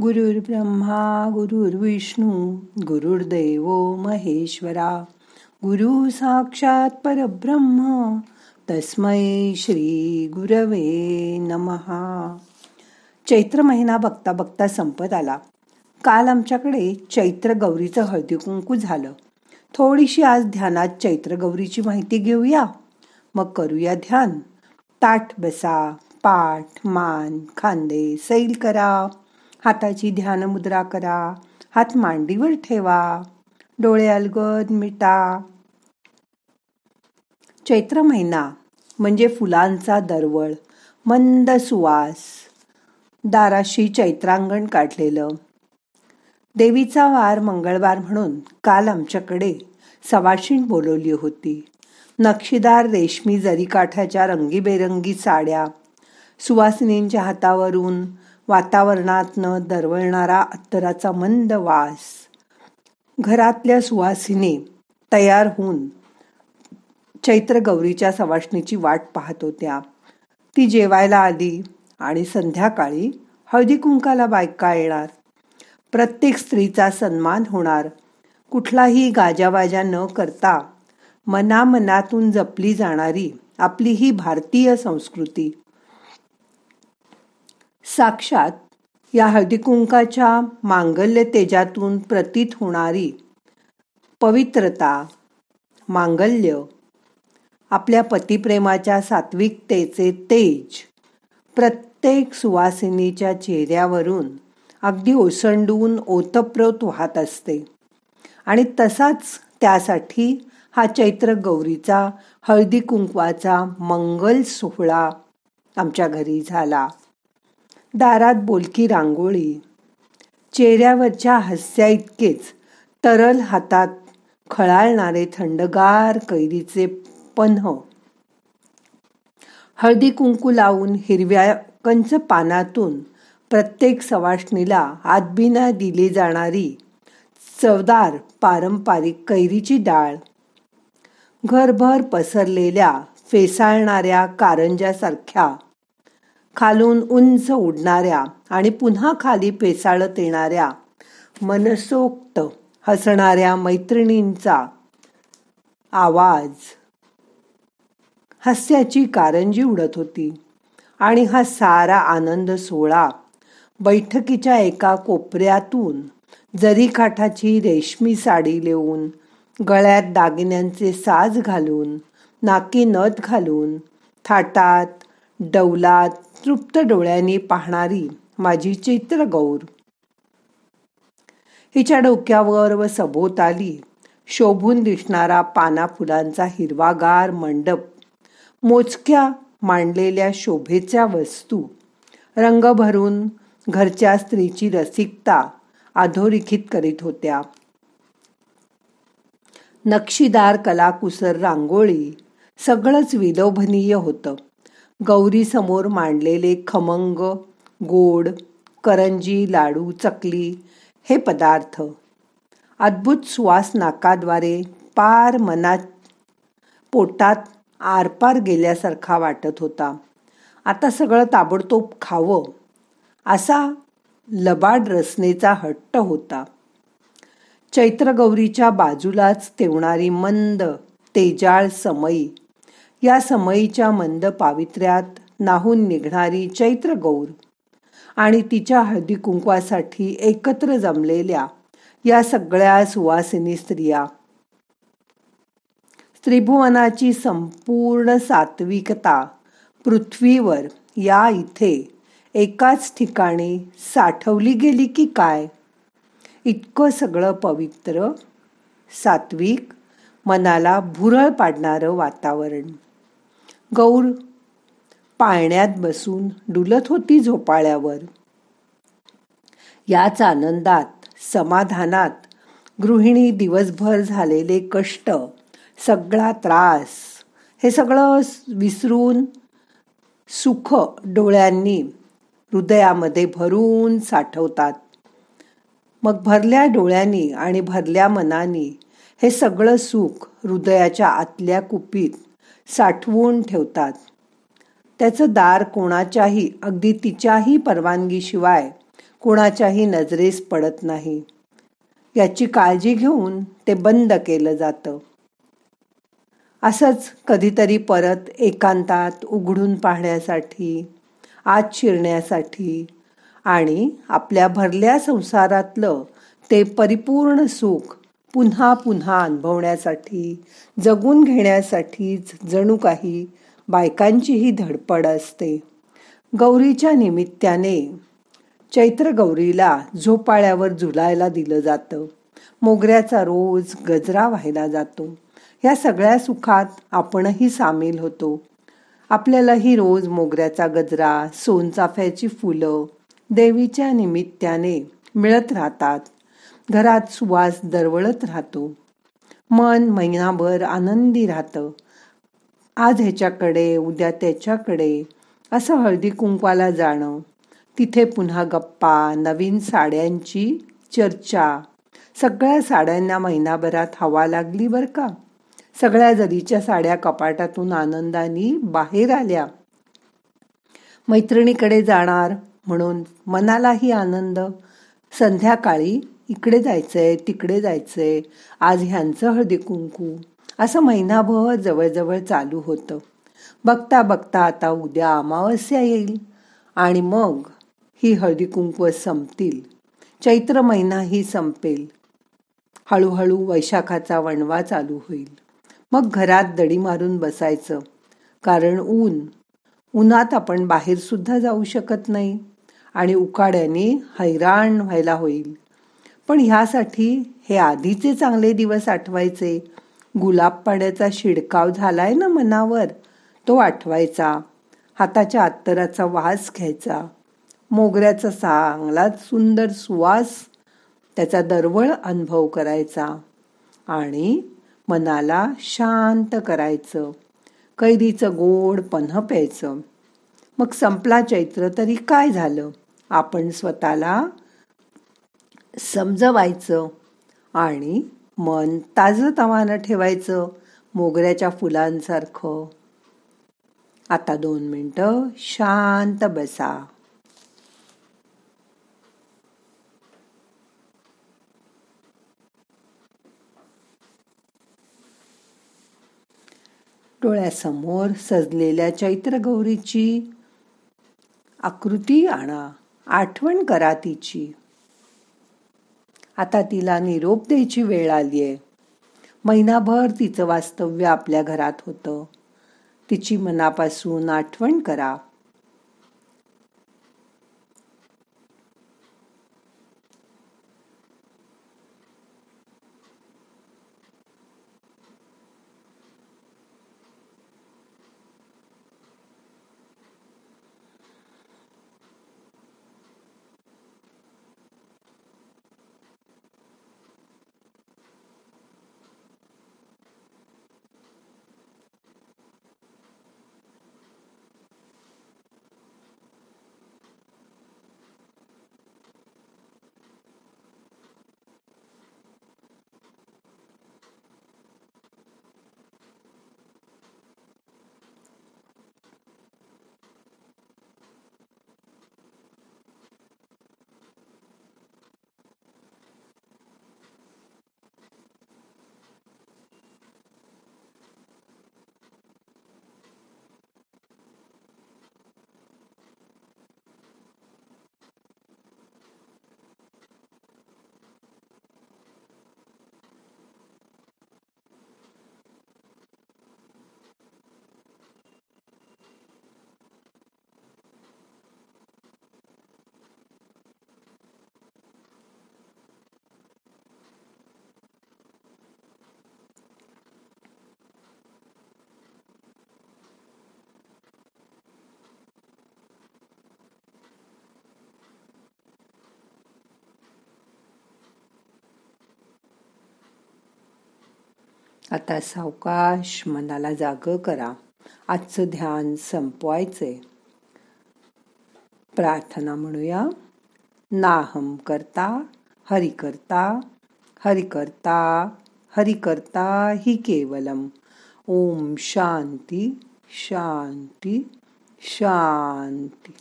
गुरुर्ब्रह्मा गुरुर्विष्णू गुरुर्देव महेश्वरा गुरु साक्षात परब्रह्म तस्मै श्री गुरवे नमहा चैत्र महिना बघता बघता संपत आला. काल आमच्याकडे चैत्र गौरीचं हळदी कुंकू झालं. थोडीशी आज ध्यानात चैत्र गौरीची माहिती घेऊया. मग करूया ध्यान. ताठ बसा पाठ मान खांदे सैल करा. हाताची ध्यान मुद्रा करा. हात मांडीवर ठेवा. डोळे अलगद मिटा. चैत्र महिना म्हणजे फुलांचा दरवळ. मंद सुवास. दाराशी चैत्रांगण काढलेलं. देवीचा वार मंगळवार म्हणून काल आमच्याकडे सवाशीण बोलवली होती. नक्षीदार रेशमी जरीकाठाच्या रंगीबेरंगी साड्या. सुवासिनींच्या हातावरून वातावरणातनं दरवळणारा अत्तराचा मंद वास. घरातल्या सुवासिनी तयार होऊन चैत्र गौरीच्या सवासणीची वाट पाहत होत्या. ती जेवायला आली आणि संध्याकाळी हळदी कुंकाला बायका येणार. प्रत्येक स्त्रीचा सन्मान होणार. कुठलाही गाजावाजा न करता मनामनातून जपली जाणारी आपली ही भारतीय संस्कृती साक्षात या हळदीकुंकाच्या मांगल्य तेजातून प्रतीत होणारी पवित्रता मांगल्य आपल्या पतिप्रेमाच्या सात्विकतेचे तेज प्रत्येक सुवासिनीच्या चेहऱ्यावरून अगदी ओसंडून ओतप्रोत वाहत असते. आणि तसाच त्यासाठी हा चैत्र गौरीचा हळदी कुंकवाचा मंगल सोहळा आमच्या घरी झाला. दारात बोलकी रांगोळी. चेहऱ्यावरच्या हस्या इतकेच तरल हातात खळाळणारे थंडगार कैरीचे पन्ह. हळदी कुंकू लावून हिरव्या कंच पानातून प्रत्येक सवाष्णीला आदबीना दिली जाणारी चवदार पारंपरिक कैरीची डाळ. घरभर पसरलेल्या फेसाळणाऱ्या कारंजासारख्या खालून उंच उडणाऱ्या आणि पुन्हा खाली पेसाळत येणाऱ्या मनसोक्त हसणाऱ्या मैत्रिणींचा आवाज. हास्याची कारंजी उडत होती आणि हा सारा आनंद सोहळा बैठकीच्या एका कोपऱ्यातून जरी काठाची रेशमी साडी लेऊन गळ्यात दागिन्यांचे साज घालून नाकी नथ घालून थाटात डौलात तृप्त डोळ्यांनी पाहणारी माझी चित्रगौर हिच्या डोक्यावर व सभोवताली शोभून दिसणारा पाना फुलांचा हिरवागार मंडप मोजक्या मांडलेल्या शोभेच्या वस्तू रंग भरून घरच्या स्त्रीची रसिकता अधोरेखित करीत होत्या. नक्षीदार कलाकुसर रांगोळी सगळंच विलोभनीय होतं. गौरीसमोर मांडलेले खमंग गोड करंजी लाडू चकली हे पदार्थ. अद्भुत सुवास नाकाद्वारे पार मनात पोटात आरपार गेल्यासारखा वाटत होता. आता सगळं ताबडतोब खावं असा लबाड रसनेचा हट्ट होता. चैत्रगौरीच्या बाजूलाच तेवणारी मंद तेजाळ समई या समयीच्या मंद पावित्र्यात नाहून निघणारी चैत्र गौर आणि तिच्या हळदी कुंकवासाठी एकत्र जमलेल्या या सगळ्या सुवासिनी स्त्रिया. त्रिभुवनाची संपूर्ण सात्विकता पृथ्वीवर या इथे एकाच ठिकाणी साठवली गेली की काय? इतकं सगळं पवित्र सात्विक मनाला भुरळ पाडणारं वातावरण. गौर. पाळण्यात बसून डुलत होती झोपाळ्यावर. याच आनंदात समाधानात गृहिणी दिवसभर झालेले कष्ट सगळा त्रास हे सगळं विसरून सुख डोळ्यांनी हृदयामध्ये भरून साठवतात. मग भरल्या डोळ्यांनी आणि भरल्या मनानी हे सगळं सुख हृदयाच्या आतल्या कुपीत साठवून ठेवतात. त्याचं दार कोणाच्याही अगदी तिच्याही परवानगीशिवाय कोणाच्याही नजरेस पडत नाही. याची काळजी घेऊन ते बंद केलं जातं. असंच कधीतरी परत एकांतात उघडून पाहण्यासाठी आत शिरण्यासाठी आणि आपल्या भरल्या संसारातलं ते परिपूर्ण सुख पुन्हा पुन्हा अनुभवण्यासाठी जगून घेण्यासाठीच जणू काही बायकांचीही धडपड असते. गौरीच्या निमित्ताने चैत्र गौरीला झोपाळ्यावर झुलायला दिलं जातं. मोगऱ्याचा रोज गजरा व्हायला जातो. या सगळ्या सुखात आपणही सामील होतो. आपल्यालाही रोज मोगऱ्याचा गजरा सोनचाफ्याची फुलं देवीच्या निमित्ताने मिळत राहतात. घरात सुवास दरवळत राहतो. मन महिनाभर आनंदी राहतं. आज ह्याच्याकडे उद्या त्याच्याकडे असं हळदी कुंकवाला जाणं. तिथे पुन्हा गप्पा नवीन साड्यांची चर्चा. सगळ्या साड्यांना महिनाभरात हवा लागली बर का? सगळ्या जरीच्या साड्या कपाटातून आनंदाने बाहेर आल्या. मैत्रिणीकडे जाणार म्हणून मनालाही आनंद. संध्याकाळी इकडे जायचंय तिकडे जायचंय आज ह्यांचं हळदी कुंकू. असं महिनाभर जवळजवळ चालू होतं. बघता बघता आता उद्या अमावस्या येईल. आणि मग ही हळदी कुंकू संपतील. चैत्र महिनाही संपेल. हळूहळू वैशाखाचा वणवा चालू होईल. मग घरात दडी मारून बसायचं. कारण ऊन उन्हात आपण बाहेरसुद्धा जाऊ शकत नाही. आणि उकाड्याने हैराण व्हायला होईल. पण ह्यासाठी हे आधीचे चांगले दिवस आठवायचे. गुलाब पाण्याचा शिडकाव झालाय ना मनावर? तो आठवायचा. हाताच्या अत्तराचा वास घ्यायचा. मोगऱ्याचा चांगला सुंदर सुवास त्याचा दरवळ अनुभव करायचा. आणि मनाला शांत करायचं. कैरीचं गोड पन्ह प्यायचं. मग संपला चैत्र तरी काय झालं? आपण स्वतःला समजवायचं आणि मन ताजं तवानं ठेवायचं मोगऱ्याच्या फुलांसारखं. आता दोन मिनटं शांत बसा. डोळ्यासमोर सजलेल्या चैत्रगौरीची आकृती आणा आठवण करा तिची. आता तिला निरोप द्यायची वेळ आली आहे महिनाभर तिचं वास्तव्य आपल्या घरात होतं. तिची मनापासून आठवण करा. आता सावकाश मनाला जाग करा. आजचं ध्यान संपवायचंय. प्रार्थना म्हणूया. नाहम करता हरि करता हरि करता हरि करता हि केवलम. ओम शांती शांती शांती.